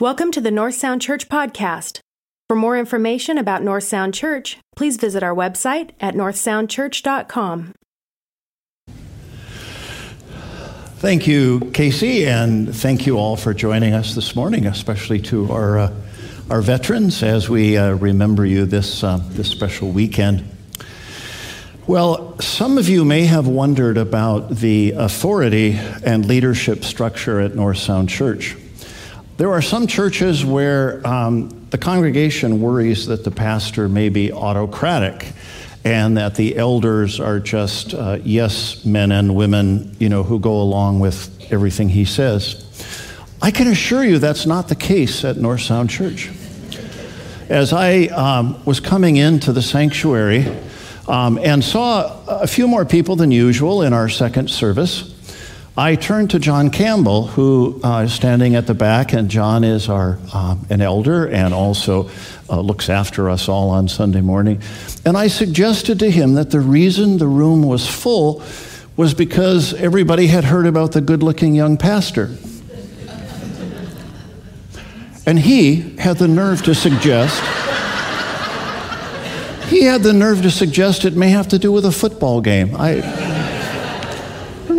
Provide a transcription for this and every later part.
Welcome to the North Sound Church podcast. For more information about North Sound Church, please visit our website at northsoundchurch.com. Thank you, Casey, and thank you all for joining us this morning, especially to our, uh, our veterans as we uh, remember you this, uh, this special weekend. Well, some of you may have wondered about the authority and leadership structure at North Sound Church. There are some churches where um, the congregation worries that the pastor may be autocratic and that the elders are just uh, yes men and women, you know, who go along with everything he says. I can assure you that's not the case at North Sound Church. As I um, was coming into the sanctuary um, and saw a few more people than usual in our second service, I turned to John Campbell, who uh, is standing at the back, and John is our um, an elder and also uh, looks after us all on Sunday morning. And I suggested to him that the reason the room was full was because everybody had heard about the good-looking young pastor. And he had the nerve to suggest. he had the nerve to suggest it may have to do with a football game. I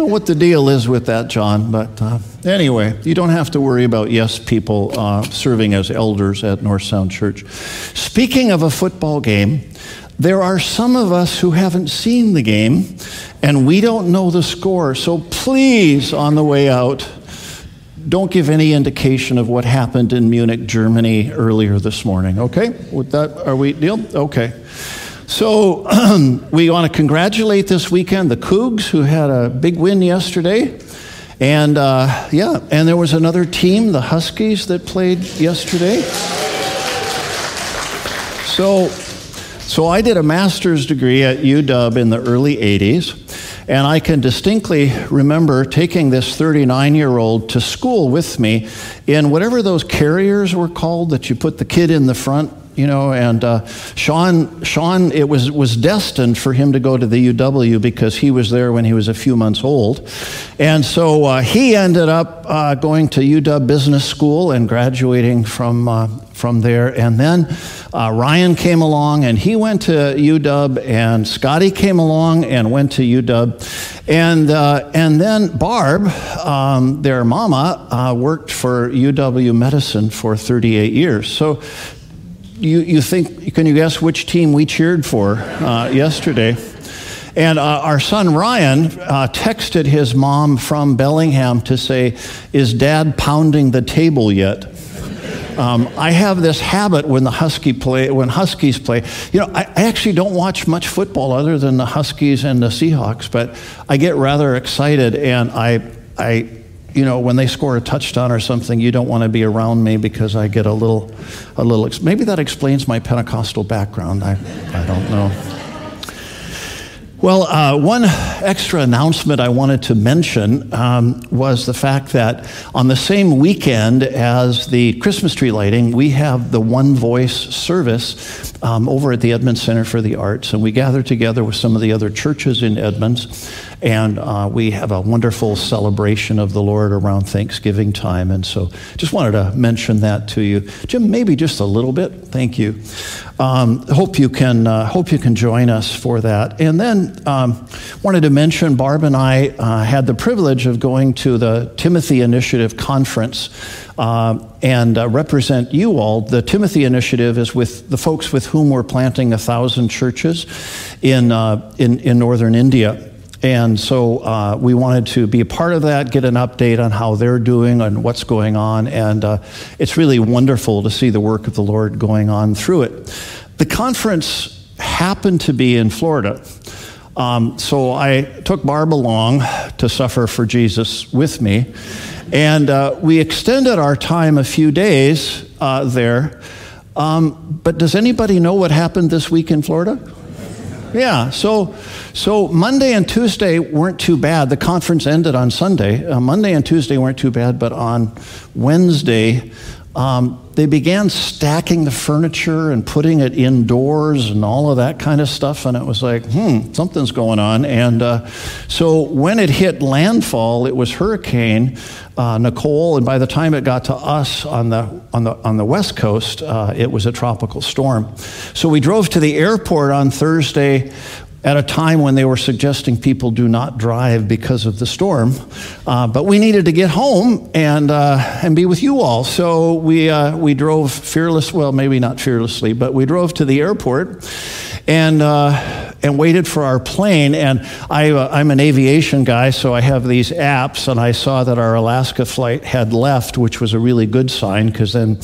know what the deal is with that, John, but uh, anyway, you don't have to worry about yes people uh, serving as elders at North Sound Church. Speaking of a football game, there are some of us who haven't seen the game and we don't know the score. So please, on the way out, don't give any indication of what happened in Munich, Germany earlier this morning. Okay? With that, are we deal? Okay. So we want to congratulate this weekend the Cougs, who had a big win yesterday. And uh, yeah, and there was another team, the Huskies, that played yesterday. So, so I did a master's degree at UW in the early 80s. And I can distinctly remember taking this 39 year old to school with me in whatever those carriers were called that you put the kid in the front you know, and uh, Sean, Sean, it was, was destined for him to go to the UW because he was there when he was a few months old. And so uh, he ended up uh, going to UW Business School and graduating from, uh, from there. And then uh, Ryan came along and he went to UW, and Scotty came along and went to UW. And, uh, and then Barb, um, their mama, worked for UW Medicine for 38 years. So you, you think, can you guess which team we cheered for uh, yesterday? And uh, our son Ryan uh, texted his mom from Bellingham to say, Is dad pounding the table yet? Um, I have this habit when the Husky play, when Huskies play. You know, I, I, actually don't watch much football other than the Huskies and the Seahawks, but I get rather excited, and I, I you know, when they score a touchdown or something, you don't want to be around me because I get a little, a little. Maybe that explains my Pentecostal background. I, I don't know. Well, uh, one extra announcement I wanted to mention um, was the fact that on the same weekend as the Christmas tree lighting, we have the One Voice service um, over at the Edmonds Center for the Arts, and we gather together with some of the other churches in Edmonds, and uh, we have a wonderful celebration of the Lord around Thanksgiving time. And so, just wanted to mention that to you, Jim. Maybe just a little bit. Thank you. Um, hope you can uh, hope you can join us for that. And then um, wanted to mention Barb and I uh, had the privilege of going to the Timothy Initiative conference uh, and uh, represent you all. The Timothy Initiative is with the folks with whom we're planting a thousand churches in uh, in, in northern India. And so uh, we wanted to be a part of that, get an update on how they're doing and what's going on. And uh, it's really wonderful to see the work of the Lord going on through it. The conference happened to be in Florida. Um, so I took Barb along to suffer for Jesus with me. And uh, we extended our time a few days uh, there. Um, but does anybody know what happened this week in Florida? Yeah, so so Monday and Tuesday weren't too bad. The conference ended on Sunday. Uh, Monday and Tuesday weren't too bad, but on Wednesday, um, they began stacking the furniture and putting it indoors and all of that kind of stuff. And it was like, hmm, something's going on. And uh, so when it hit landfall, it was Hurricane uh, Nicole. And by the time it got to us on the, on the, on the West Coast, uh, it was a tropical storm. So we drove to the airport on Thursday at a time when they were suggesting people do not drive because of the storm. Uh, but we needed to get home and, uh, and be with you all. So we, uh, we drove fearless, well, maybe not fearlessly, but we drove to the airport and, uh, and waited for our plane. And I, am uh, an aviation guy, so I have these apps, and I saw that our Alaska flight had left, which was a really good sign because then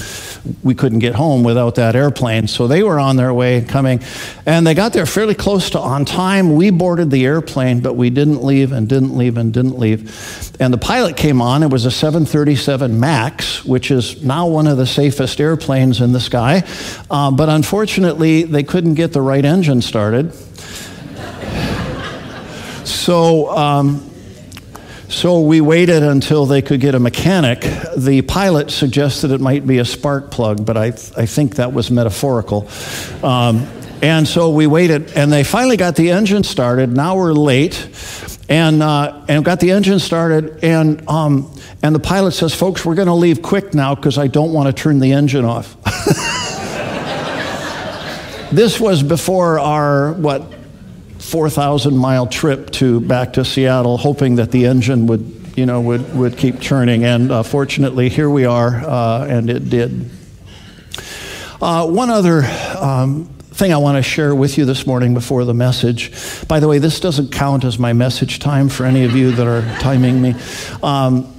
we couldn't get home without that airplane. So they were on their way coming, and they got there fairly close to on time. We boarded the airplane, but we didn't leave and didn't leave and didn't leave. And the pilot came on. It was a 737 MAX, which is now one of the safest airplanes in the sky. Uh, but unfortunately, they couldn't get the right engine started. So, um, so we waited until they could get a mechanic. The pilot suggested it might be a spark plug, but I, I think that was metaphorical. Um, and so we waited, and they finally got the engine started. Now we're late, and uh, and got the engine started, and um, and the pilot says, "Folks, we're going to leave quick now because I don't want to turn the engine off." this was before our what 4,000 mile trip to back to Seattle, hoping that the engine would, you know, would, would keep churning. And uh, fortunately, here we are, uh, and it did. Uh, one other um, thing I want to share with you this morning before the message. By the way, this doesn't count as my message time for any of you that are timing me. Um,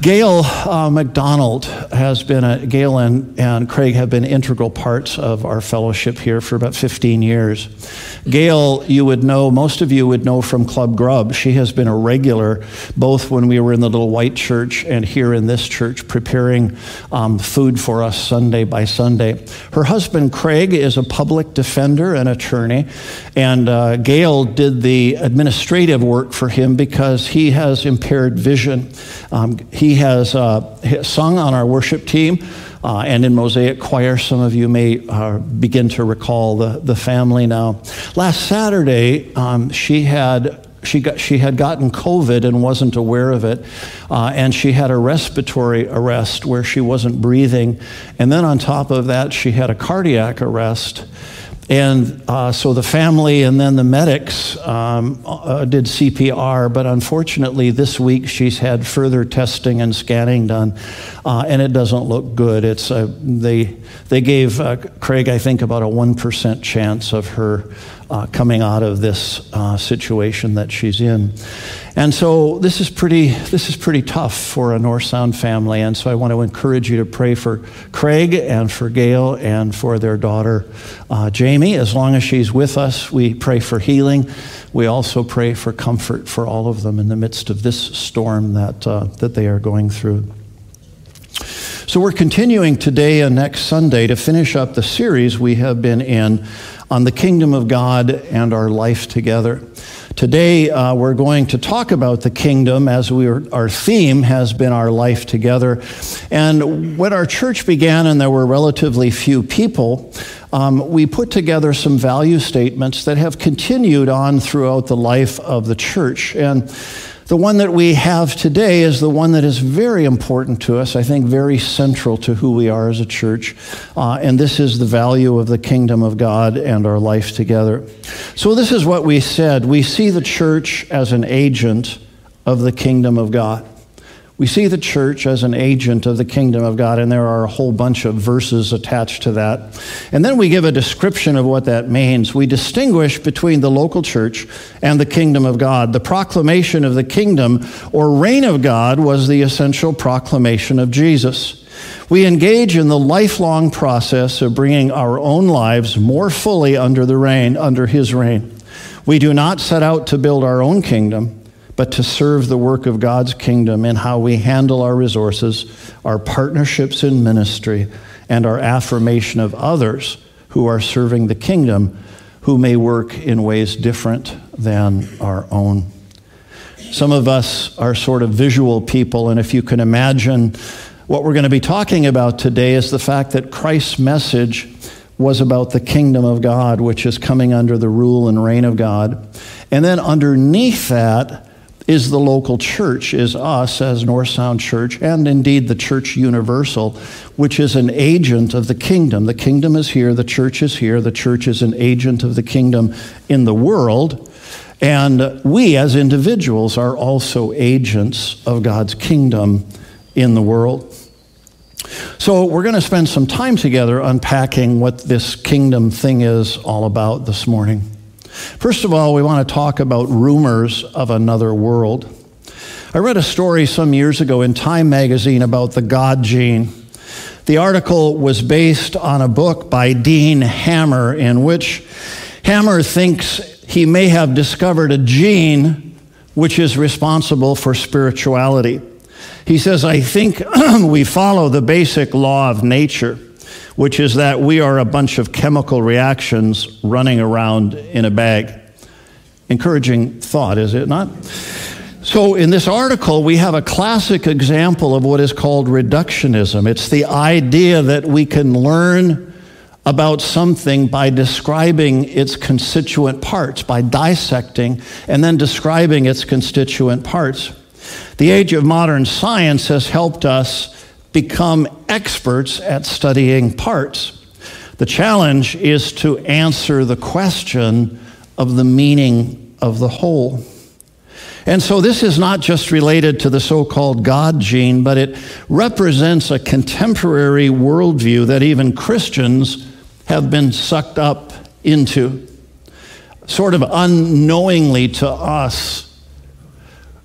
Gail uh, McDonald has been a, Gail and, and Craig have been integral parts of our fellowship here for about 15 years. Gail, you would know, most of you would know from Club Grub. She has been a regular, both when we were in the little white church and here in this church, preparing um, food for us Sunday by Sunday. Her husband, Craig, is a public defender and attorney, and uh, Gail did the administrative work for him because he has impaired vision. Um, he has uh, sung on our worship team. Uh, and in Mosaic Choir, some of you may uh, begin to recall the, the family now. Last Saturday, um, she had she, got, she had gotten COVID and wasn't aware of it. Uh, and she had a respiratory arrest where she wasn't breathing. And then on top of that, she had a cardiac arrest. And uh, so the family and then the medics um, uh, did CPR, but unfortunately, this week she's had further testing and scanning done, uh, and it doesn't look good. It's they they gave uh, Craig, I think, about a one percent chance of her uh, coming out of this uh, situation that she's in. And so this is pretty this is pretty tough for a North Sound family. And so I want to encourage you to pray for Craig and for Gail and for their daughter uh, Jamie. As long as she's with us, we pray for healing. We also pray for comfort for all of them in the midst of this storm that uh, that they are going through. So we're continuing today and next Sunday to finish up the series we have been in on the kingdom of God and our life together. Today, uh, we're going to talk about the kingdom as we are, our theme has been our life together. And when our church began and there were relatively few people, um, we put together some value statements that have continued on throughout the life of the church. And the one that we have today is the one that is very important to us, I think very central to who we are as a church. Uh, and this is the value of the kingdom of God and our life together. So, this is what we said. We see the church as an agent of the kingdom of God. We see the church as an agent of the kingdom of God, and there are a whole bunch of verses attached to that. And then we give a description of what that means. We distinguish between the local church and the kingdom of God. The proclamation of the kingdom or reign of God was the essential proclamation of Jesus. We engage in the lifelong process of bringing our own lives more fully under the reign, under his reign. We do not set out to build our own kingdom but to serve the work of God's kingdom in how we handle our resources, our partnerships in ministry, and our affirmation of others who are serving the kingdom who may work in ways different than our own. Some of us are sort of visual people, and if you can imagine What we're going to be talking about today is the fact that Christ's message was about the kingdom of God, which is coming under the rule and reign of God. And then underneath that is the local church, is us as North Sound Church, and indeed the Church Universal, which is an agent of the kingdom. The kingdom is here, the church is here, the church is an agent of the kingdom in the world. And we as individuals are also agents of God's kingdom in the world. So, we're going to spend some time together unpacking what this kingdom thing is all about this morning. First of all, we want to talk about rumors of another world. I read a story some years ago in Time magazine about the God gene. The article was based on a book by Dean Hamer, in which Hamer thinks he may have discovered a gene which is responsible for spirituality. He says, I think we follow the basic law of nature, which is that we are a bunch of chemical reactions running around in a bag. Encouraging thought, is it not? So, in this article, we have a classic example of what is called reductionism. It's the idea that we can learn about something by describing its constituent parts, by dissecting and then describing its constituent parts. The age of modern science has helped us become experts at studying parts. The challenge is to answer the question of the meaning of the whole. And so this is not just related to the so called God gene, but it represents a contemporary worldview that even Christians have been sucked up into. Sort of unknowingly to us,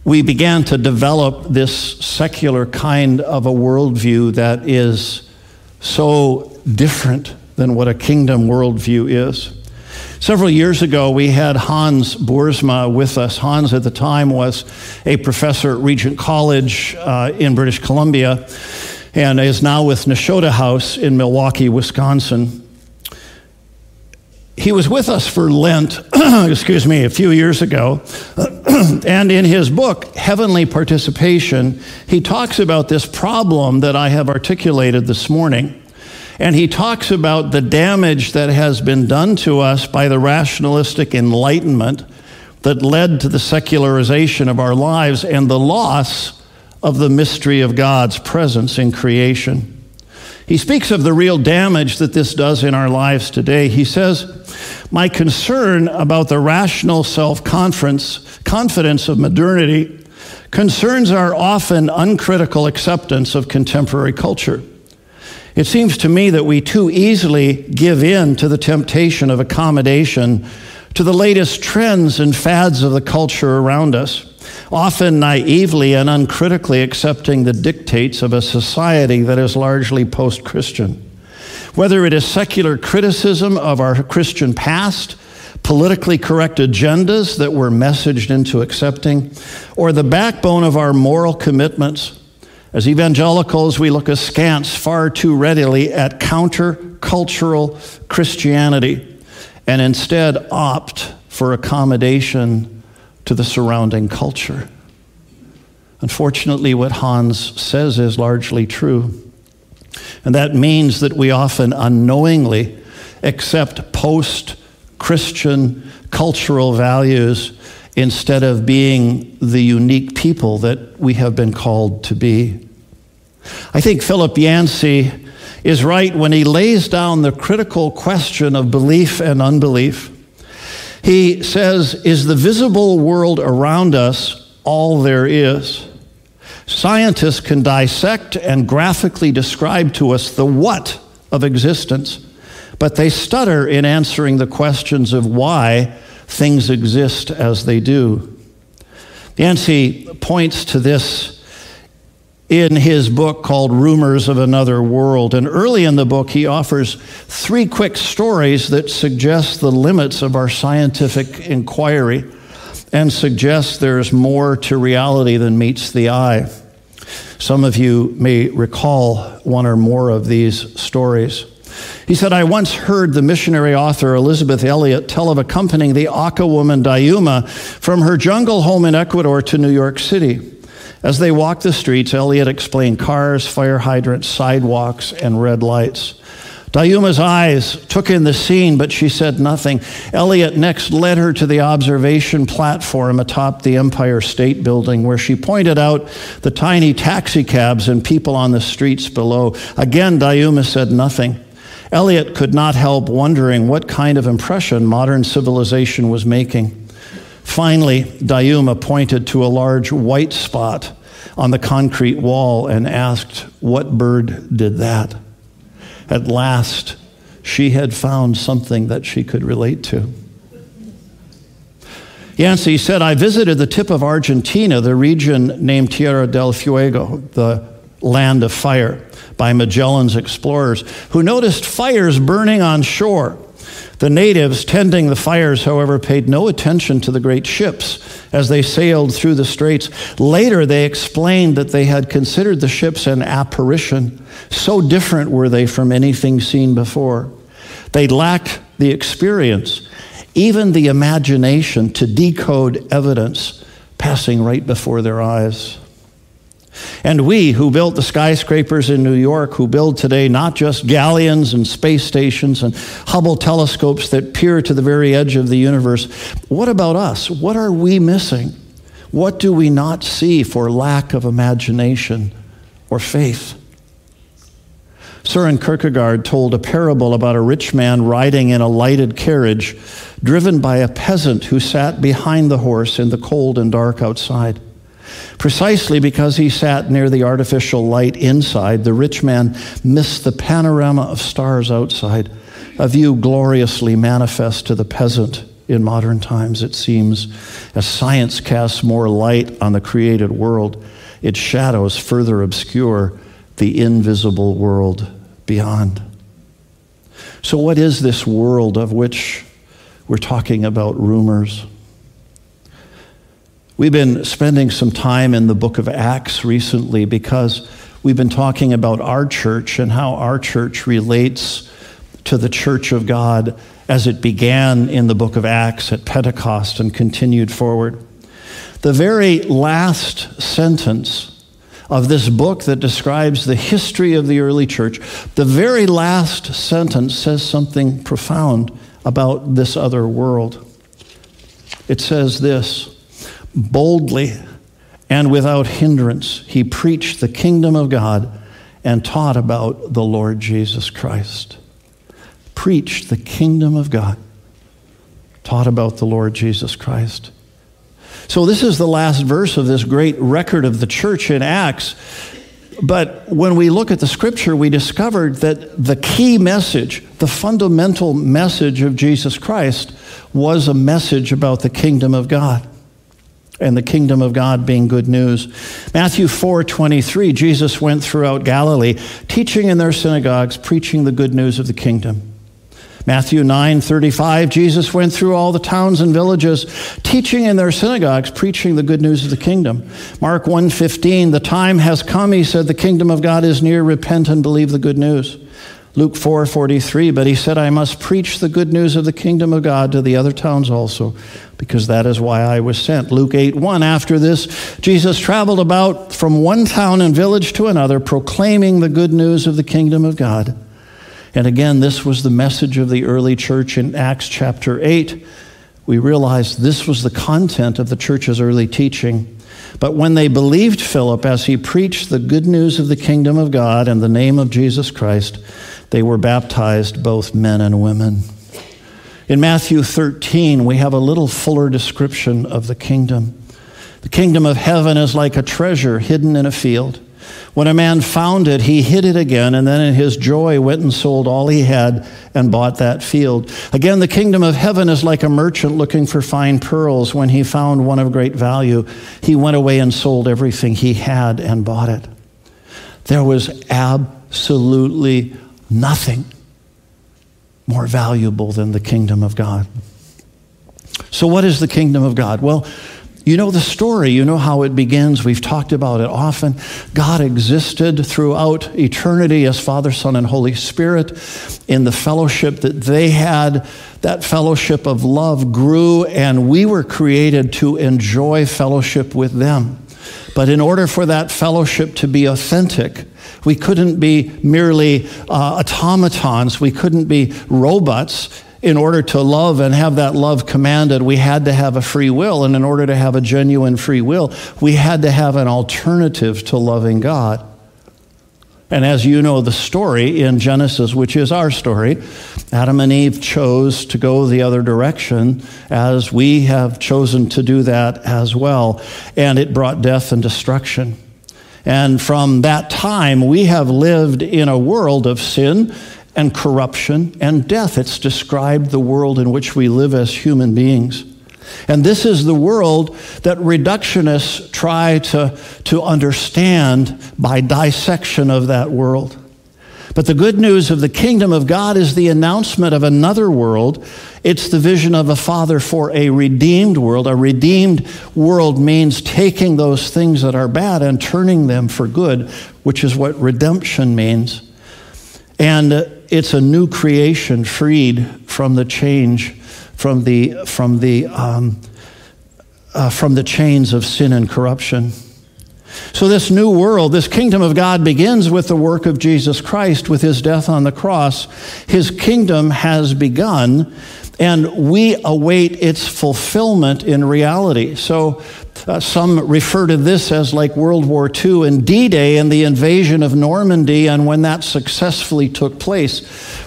we began to develop this secular kind of a worldview that is so different than what a kingdom worldview is. Several years ago, we had Hans Boersma with us. Hans, at the time, was a professor at Regent College uh, in British Columbia and is now with Nashotah House in Milwaukee, Wisconsin he was with us for Lent, excuse me, a few years ago. and in his book, Heavenly Participation, he talks about this problem that I have articulated this morning. And he talks about the damage that has been done to us by the rationalistic enlightenment that led to the secularization of our lives and the loss of the mystery of God's presence in creation. He speaks of the real damage that this does in our lives today. He says, My concern about the rational self confidence of modernity concerns our often uncritical acceptance of contemporary culture. It seems to me that we too easily give in to the temptation of accommodation to the latest trends and fads of the culture around us often naively and uncritically accepting the dictates of a society that is largely post Christian. Whether it is secular criticism of our Christian past, politically correct agendas that we're messaged into accepting, or the backbone of our moral commitments, as evangelicals, we look askance far too readily at counter-cultural Christianity and instead opt for accommodation to the surrounding culture. Unfortunately, what Hans says is largely true. And that means that we often unknowingly accept post Christian cultural values instead of being the unique people that we have been called to be. I think Philip Yancey is right when he lays down the critical question of belief and unbelief he says, Is the visible world around us all there is? Scientists can dissect and graphically describe to us the what of existence, but they stutter in answering the questions of why things exist as they do. Yancey points to this in his book called Rumors of Another World. And early in the book, he offers three quick stories that suggest the limits of our scientific inquiry and suggests there's more to reality than meets the eye. Some of you may recall one or more of these stories. He said, I once heard the missionary author Elizabeth Elliot tell of accompanying the Auca woman Dayuma from her jungle home in Ecuador to New York City. As they walked the streets, Elliot explained cars, fire hydrants, sidewalks, and red lights. Dayuma's eyes took in the scene, but she said nothing. Elliot next led her to the observation platform atop the Empire State Building, where she pointed out the tiny taxicabs and people on the streets below. Again, Dayuma said nothing. Elliot could not help wondering what kind of impression modern civilization was making. Finally, Dayuma pointed to a large white spot on the concrete wall and asked, What bird did that? At last, she had found something that she could relate to. Yancey said, I visited the tip of Argentina, the region named Tierra del Fuego, the land of fire, by Magellan's explorers, who noticed fires burning on shore. The natives tending the fires, however, paid no attention to the great ships as they sailed through the straits. Later, they explained that they had considered the ships an apparition. So different were they from anything seen before. They lacked the experience, even the imagination to decode evidence passing right before their eyes. And we who built the skyscrapers in New York, who build today not just galleons and space stations and Hubble telescopes that peer to the very edge of the universe, what about us? What are we missing? What do we not see for lack of imagination or faith? Søren Kierkegaard told a parable about a rich man riding in a lighted carriage driven by a peasant who sat behind the horse in the cold and dark outside. Precisely because he sat near the artificial light inside, the rich man missed the panorama of stars outside, a view gloriously manifest to the peasant in modern times, it seems. As science casts more light on the created world, its shadows further obscure the invisible world beyond. So, what is this world of which we're talking about rumors? We've been spending some time in the book of Acts recently because we've been talking about our church and how our church relates to the church of God as it began in the book of Acts at Pentecost and continued forward. The very last sentence of this book that describes the history of the early church, the very last sentence says something profound about this other world. It says this boldly and without hindrance, he preached the kingdom of God and taught about the Lord Jesus Christ. Preached the kingdom of God, taught about the Lord Jesus Christ. So, this is the last verse of this great record of the church in Acts. But when we look at the scripture, we discovered that the key message, the fundamental message of Jesus Christ, was a message about the kingdom of God and the kingdom of God being good news. Matthew 4 23, Jesus went throughout Galilee, teaching in their synagogues, preaching the good news of the kingdom. Matthew 9 35, Jesus went through all the towns and villages, teaching in their synagogues, preaching the good news of the kingdom. Mark 1 15, the time has come, he said, the kingdom of God is near, repent and believe the good news. Luke 4:43, but he said, I must preach the good news of the kingdom of God to the other towns also, because that is why I was sent. Luke 8 1, after this, Jesus traveled about from one town and village to another, proclaiming the good news of the kingdom of God. And again, this was the message of the early church in Acts chapter 8. We realized this was the content of the church's early teaching. But when they believed Philip as he preached the good news of the kingdom of God and the name of Jesus Christ, they were baptized, both men and women. In Matthew 13, we have a little fuller description of the kingdom. The kingdom of heaven is like a treasure hidden in a field. When a man found it, he hid it again, and then in his joy went and sold all he had and bought that field. Again, the kingdom of heaven is like a merchant looking for fine pearls. When he found one of great value, he went away and sold everything he had and bought it. There was absolutely nothing more valuable than the kingdom of God. So, what is the kingdom of God? Well, you know the story. You know how it begins. We've talked about it often. God existed throughout eternity as Father, Son, and Holy Spirit in the fellowship that they had. That fellowship of love grew, and we were created to enjoy fellowship with them. But in order for that fellowship to be authentic, we couldn't be merely uh, automatons. We couldn't be robots. In order to love and have that love commanded, we had to have a free will. And in order to have a genuine free will, we had to have an alternative to loving God. And as you know the story in Genesis, which is our story, Adam and Eve chose to go the other direction, as we have chosen to do that as well. And it brought death and destruction. And from that time, we have lived in a world of sin and corruption and death. It's described the world in which we live as human beings. And this is the world that reductionists try to, to understand by dissection of that world. But the good news of the kingdom of God is the announcement of another world. It's the vision of a father for a redeemed world. A redeemed world means taking those things that are bad and turning them for good, which is what redemption means. And it's a new creation freed from the change, from the, from the, um, uh, from the chains of sin and corruption. So, this new world, this kingdom of God begins with the work of Jesus Christ, with his death on the cross. His kingdom has begun, and we await its fulfillment in reality. So, uh, some refer to this as like World War II and D Day and the invasion of Normandy. And when that successfully took place,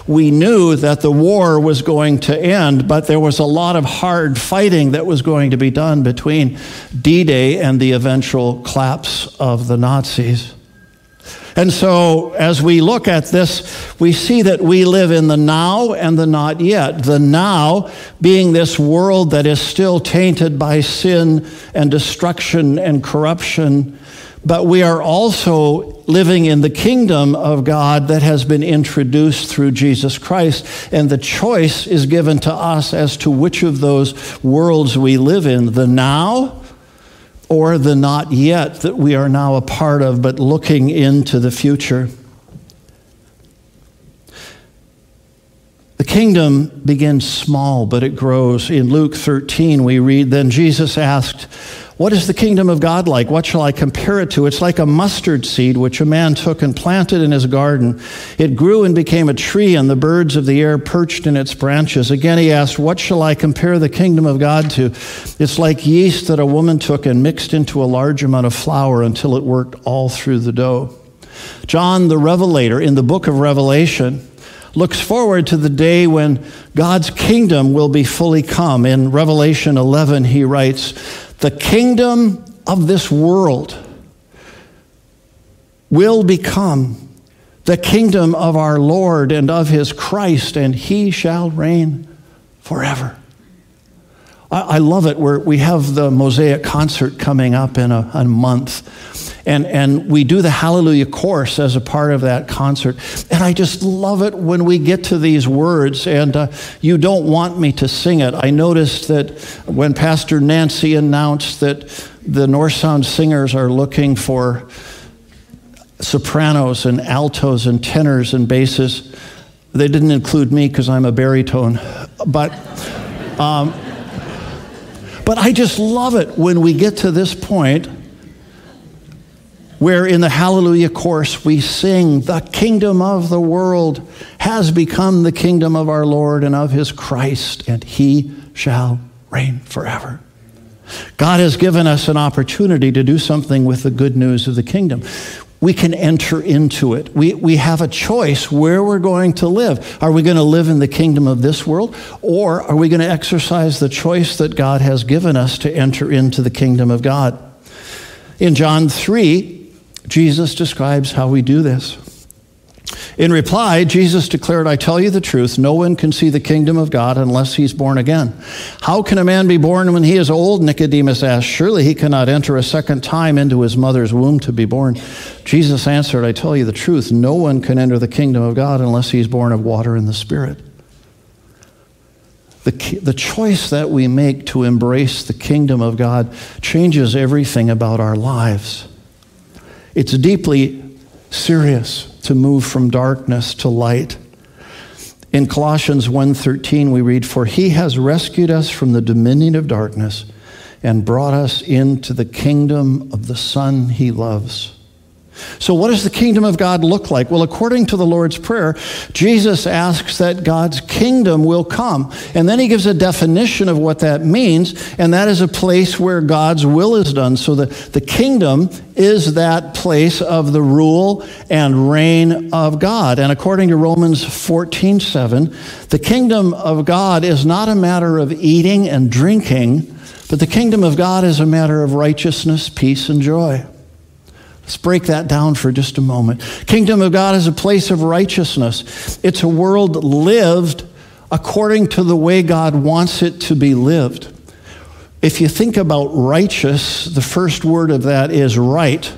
we knew that the war was going to end, but there was a lot of hard fighting that was going to be done between D Day and the eventual collapse of the Nazis. And so, as we look at this, we see that we live in the now and the not yet. The now being this world that is still tainted by sin and destruction and corruption, but we are also living in the kingdom of God that has been introduced through Jesus Christ. And the choice is given to us as to which of those worlds we live in the now or the not yet that we are now a part of, but looking into the future. The kingdom begins small, but it grows. In Luke 13, we read Then Jesus asked, what is the kingdom of God like? What shall I compare it to? It's like a mustard seed which a man took and planted in his garden. It grew and became a tree, and the birds of the air perched in its branches. Again, he asked, What shall I compare the kingdom of God to? It's like yeast that a woman took and mixed into a large amount of flour until it worked all through the dough. John the Revelator in the book of Revelation looks forward to the day when God's kingdom will be fully come. In Revelation 11, he writes, the kingdom of this world will become the kingdom of our Lord and of his Christ, and he shall reign forever. I, love it. Where we have the Mosaic concert coming up in a, a month. And, and we do the Hallelujah Chorus as a part of that concert. And I just love it when we get to these words and uh, you don't want me to sing it. I noticed that when Pastor Nancy announced that the North Sound singers are looking for sopranos and altos and tenors and basses, they didn't include me because I'm a baritone. But. Um, but I just love it when we get to this point where in the Hallelujah Chorus we sing, The kingdom of the world has become the kingdom of our Lord and of his Christ, and he shall reign forever. God has given us an opportunity to do something with the good news of the kingdom we can enter into it. We, we have a choice where we're going to live. Are we going to live in the kingdom of this world, or are we going to exercise the choice that God has given us to enter into the kingdom of God? In John 3, Jesus describes how we do this. In reply, Jesus declared, I tell you the truth, no one can see the kingdom of God unless he's born again. How can a man be born when he is old? Nicodemus asked. Surely he cannot enter a second time into his mother's womb to be born. Jesus answered, I tell you the truth, no one can enter the kingdom of God unless he's born of water and the Spirit. The, the choice that we make to embrace the kingdom of God changes everything about our lives. It's deeply serious to move from darkness to light. In Colossians 1:13 we read for he has rescued us from the dominion of darkness and brought us into the kingdom of the Son he loves. So, what does the kingdom of God look like? Well, according to the Lord's Prayer, Jesus asks that God's kingdom will come. And then he gives a definition of what that means, and that is a place where God's will is done. So, the, the kingdom is that place of the rule and reign of God. And according to Romans 14 7, the kingdom of God is not a matter of eating and drinking, but the kingdom of God is a matter of righteousness, peace, and joy. Let's break that down for just a moment. Kingdom of God is a place of righteousness. It's a world lived according to the way God wants it to be lived. If you think about righteous, the first word of that is right.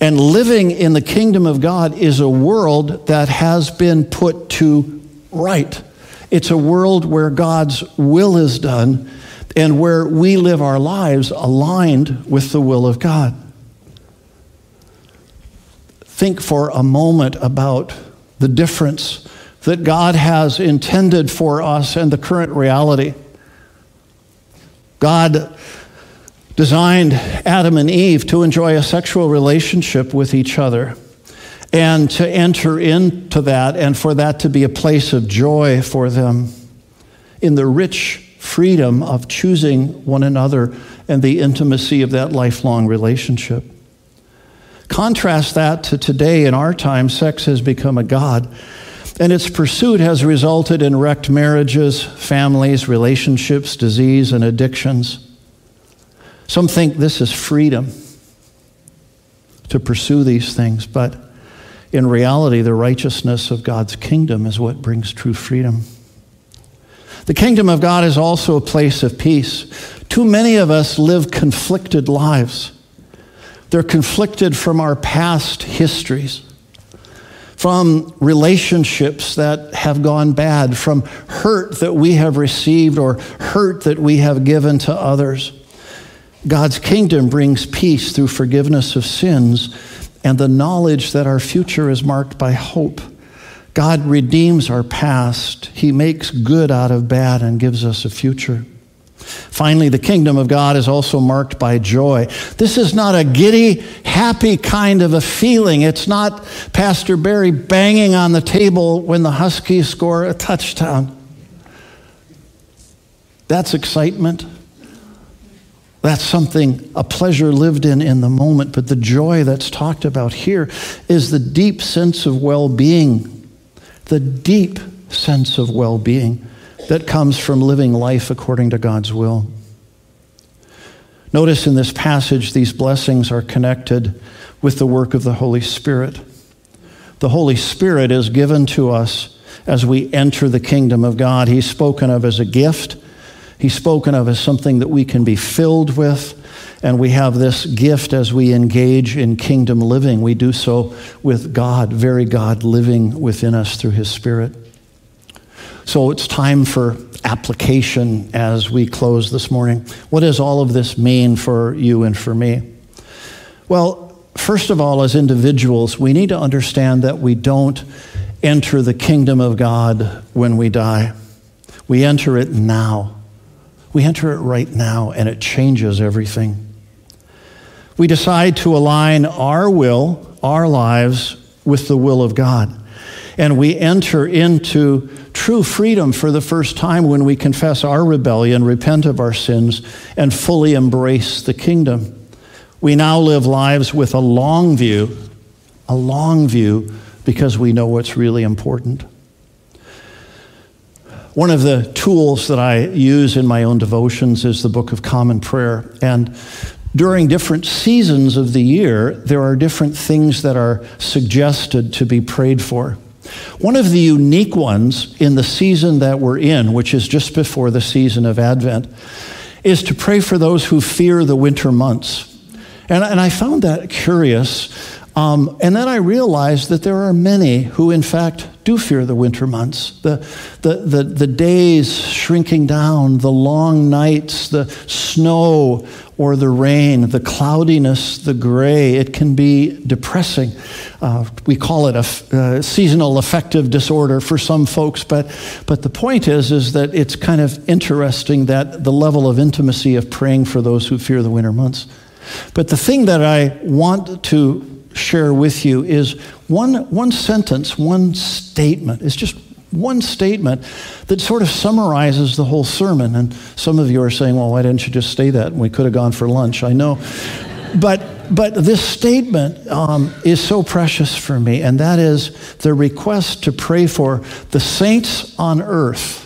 And living in the kingdom of God is a world that has been put to right. It's a world where God's will is done and where we live our lives aligned with the will of God think for a moment about the difference that God has intended for us and the current reality. God designed Adam and Eve to enjoy a sexual relationship with each other and to enter into that and for that to be a place of joy for them in the rich freedom of choosing one another and the intimacy of that lifelong relationship. Contrast that to today in our time, sex has become a god. And its pursuit has resulted in wrecked marriages, families, relationships, disease, and addictions. Some think this is freedom to pursue these things, but in reality, the righteousness of God's kingdom is what brings true freedom. The kingdom of God is also a place of peace. Too many of us live conflicted lives. They're conflicted from our past histories, from relationships that have gone bad, from hurt that we have received or hurt that we have given to others. God's kingdom brings peace through forgiveness of sins and the knowledge that our future is marked by hope. God redeems our past. He makes good out of bad and gives us a future. Finally, the kingdom of God is also marked by joy. This is not a giddy, happy kind of a feeling. It's not Pastor Barry banging on the table when the Huskies score a touchdown. That's excitement. That's something, a pleasure lived in in the moment. But the joy that's talked about here is the deep sense of well being, the deep sense of well being that comes from living life according to God's will. Notice in this passage, these blessings are connected with the work of the Holy Spirit. The Holy Spirit is given to us as we enter the kingdom of God. He's spoken of as a gift, He's spoken of as something that we can be filled with. And we have this gift as we engage in kingdom living. We do so with God, very God living within us through His Spirit. So it's time for application as we close this morning. What does all of this mean for you and for me? Well, first of all, as individuals, we need to understand that we don't enter the kingdom of God when we die. We enter it now. We enter it right now, and it changes everything. We decide to align our will, our lives, with the will of God. And we enter into true freedom for the first time when we confess our rebellion, repent of our sins, and fully embrace the kingdom. We now live lives with a long view, a long view, because we know what's really important. One of the tools that I use in my own devotions is the Book of Common Prayer. And during different seasons of the year, there are different things that are suggested to be prayed for. One of the unique ones in the season that we're in, which is just before the season of Advent, is to pray for those who fear the winter months. And, and I found that curious. Um, and then I realized that there are many who, in fact, do fear the winter months. The, the, the, the days shrinking down, the long nights, the snow or the rain, the cloudiness, the gray. It can be depressing. Uh, we call it a uh, seasonal affective disorder for some folks, but, but the point is, is that it's kind of interesting that the level of intimacy of praying for those who fear the winter months. But the thing that I want to share with you is one, one sentence, one statement. It's just one statement that sort of summarizes the whole sermon. And some of you are saying, well, why didn't you just say that? We could have gone for lunch. I know. but, but this statement um, is so precious for me, and that is the request to pray for the saints on earth.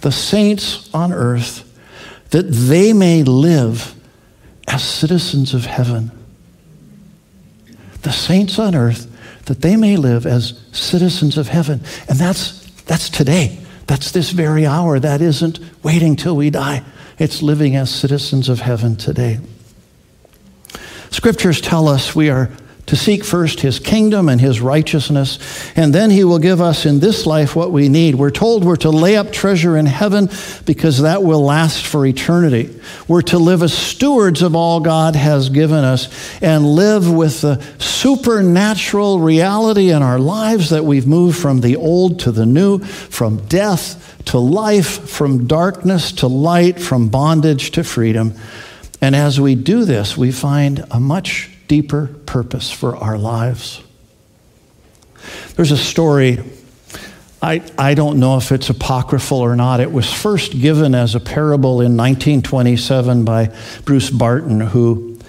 The saints on earth, that they may live as citizens of heaven the saints on earth that they may live as citizens of heaven. And that's, that's today. That's this very hour. That isn't waiting till we die. It's living as citizens of heaven today. Scriptures tell us we are to seek first his kingdom and his righteousness, and then he will give us in this life what we need. We're told we're to lay up treasure in heaven because that will last for eternity. We're to live as stewards of all God has given us and live with the supernatural reality in our lives that we've moved from the old to the new, from death to life, from darkness to light, from bondage to freedom. And as we do this, we find a much deeper purpose for our lives. There's a story, I, I don't know if it's apocryphal or not. It was first given as a parable in 1927 by Bruce Barton, who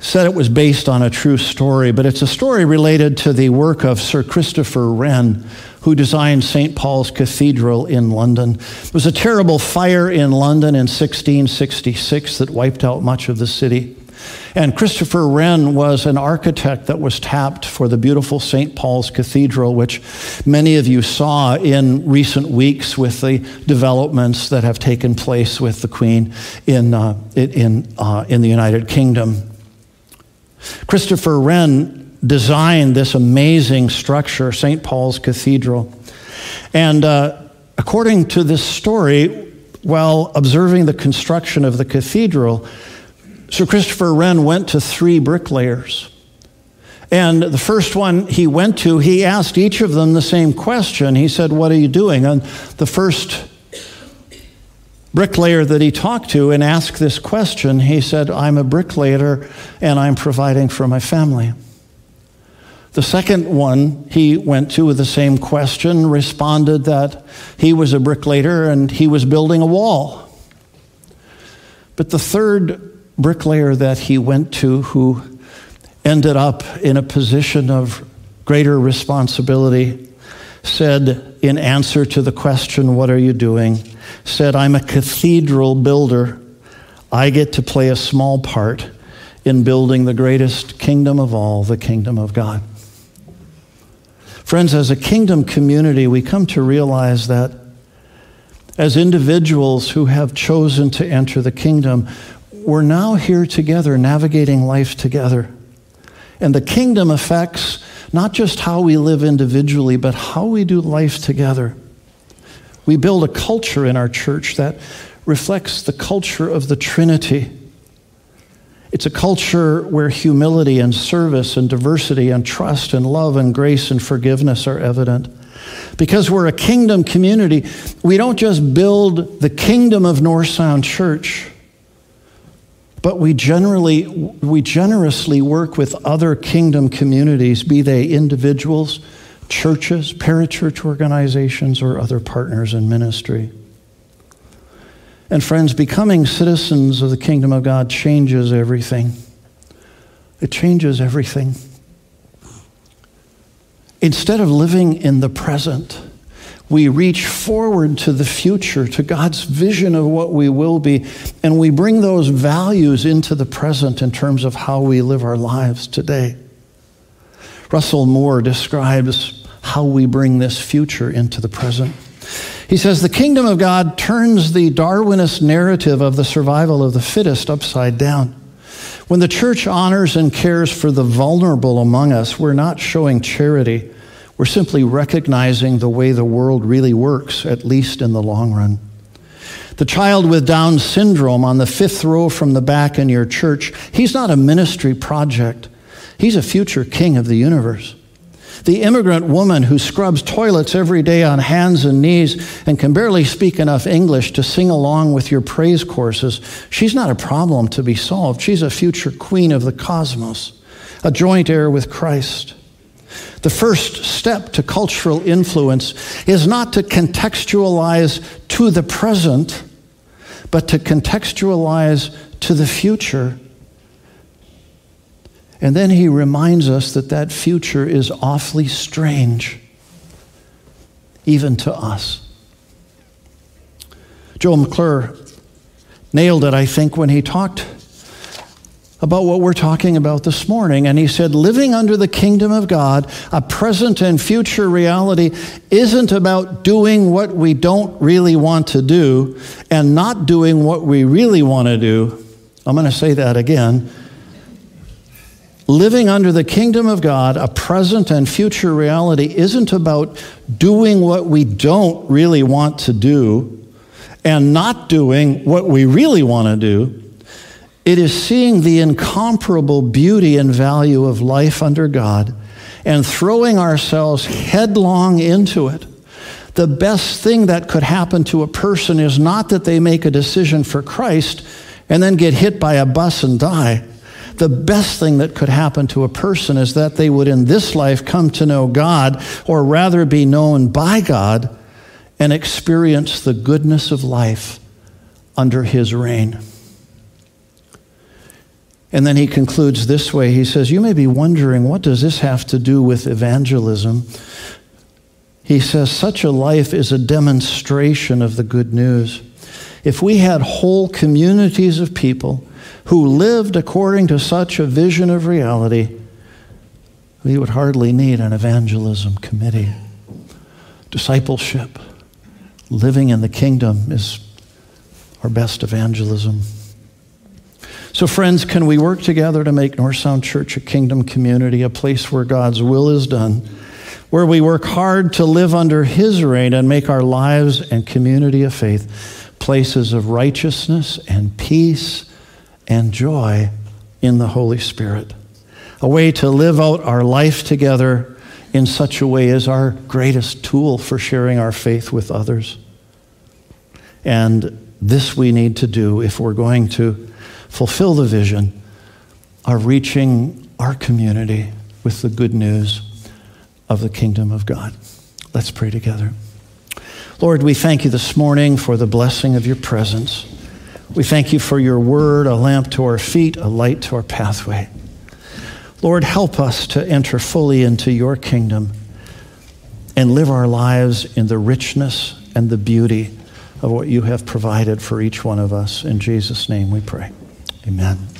said it was based on a true story, but it's a story related to the work of Sir Christopher Wren, who designed St. Paul's Cathedral in London. It was a terrible fire in London in 1666 that wiped out much of the city. And Christopher Wren was an architect that was tapped for the beautiful St. Paul's Cathedral, which many of you saw in recent weeks with the developments that have taken place with the Queen in, uh, in, uh, in the United Kingdom. Christopher Wren designed this amazing structure, St. Paul's Cathedral. And uh, according to this story, while observing the construction of the cathedral, Sir Christopher Wren went to three bricklayers. And the first one he went to, he asked each of them the same question. He said, What are you doing? And the first bricklayer that he talked to and asked this question, he said, I'm a bricklayer and I'm providing for my family. The second one he went to with the same question responded that he was a bricklayer and he was building a wall. But the third bricklayer that he went to who ended up in a position of greater responsibility said, in answer to the question, What are you doing? said, I'm a cathedral builder. I get to play a small part in building the greatest kingdom of all, the kingdom of God. Friends, as a kingdom community, we come to realize that as individuals who have chosen to enter the kingdom, we're now here together, navigating life together. And the kingdom affects not just how we live individually, but how we do life together. We build a culture in our church that reflects the culture of the Trinity. It's a culture where humility and service and diversity and trust and love and grace and forgiveness are evident. Because we're a kingdom community, we don't just build the kingdom of North Sound Church but we generally we generously work with other kingdom communities, be they individuals, churches, parachurch organizations, or other partners in ministry. And friends, becoming citizens of the kingdom of God changes everything. It changes everything. Instead of living in the present, we reach forward to the future, to God's vision of what we will be, and we bring those values into the present in terms of how we live our lives today. Russell Moore describes how we bring this future into the present. He says the kingdom of God turns the Darwinist narrative of the survival of the fittest upside down. When the church honors and cares for the vulnerable among us, we're not showing charity. We're simply recognizing the way the world really works, at least in the long run. The child with Down syndrome on the fifth row from the back in your church, he's not a ministry project. He's a future king of the universe. The immigrant woman who scrubs toilets every day on hands and knees and can barely speak enough English to sing along with your praise courses, she's not a problem to be solved. She's a future queen of the cosmos, a joint heir with Christ. The first step to cultural influence is not to contextualize to the present but to contextualize to the future. And then he reminds us that that future is awfully strange, even to us. Joel McClure nailed it, I think, when he talked about what we're talking about this morning. And he said, living under the kingdom of God, a present and future reality, isn't about doing what we don't really want to do and not doing what we really want to do. I'm going to say that again. Living under the kingdom of God, a present and future reality, isn't about doing what we don't really want to do and not doing what we really want to do. It is seeing the incomparable beauty and value of life under God and throwing ourselves headlong into it. The best thing that could happen to a person is not that they make a decision for Christ and then get hit by a bus and die. The best thing that could happen to a person is that they would in this life come to know God, or rather be known by God, and experience the goodness of life under His reign. And then he concludes this way. He says, You may be wondering, what does this have to do with evangelism? He says, Such a life is a demonstration of the good news. If we had whole communities of people who lived according to such a vision of reality, we would hardly need an evangelism committee. Discipleship, living in the kingdom, is our best evangelism. So, friends, can we work together to make North Sound Church a kingdom community, a place where God's will is done, where we work hard to live under His reign and make our lives and community of faith places of righteousness and peace and joy in the Holy Spirit? A way to live out our life together in such a way is our greatest tool for sharing our faith with others. And this we need to do if we're going to fulfill the vision are reaching our community with the good news of the kingdom of God. Let's pray together. Lord, we thank you this morning for the blessing of your presence. We thank you for your word, a lamp to our feet, a light to our pathway. Lord, help us to enter fully into your kingdom and live our lives in the richness and the beauty of what you have provided for each one of us. In Jesus' name we pray. Amen.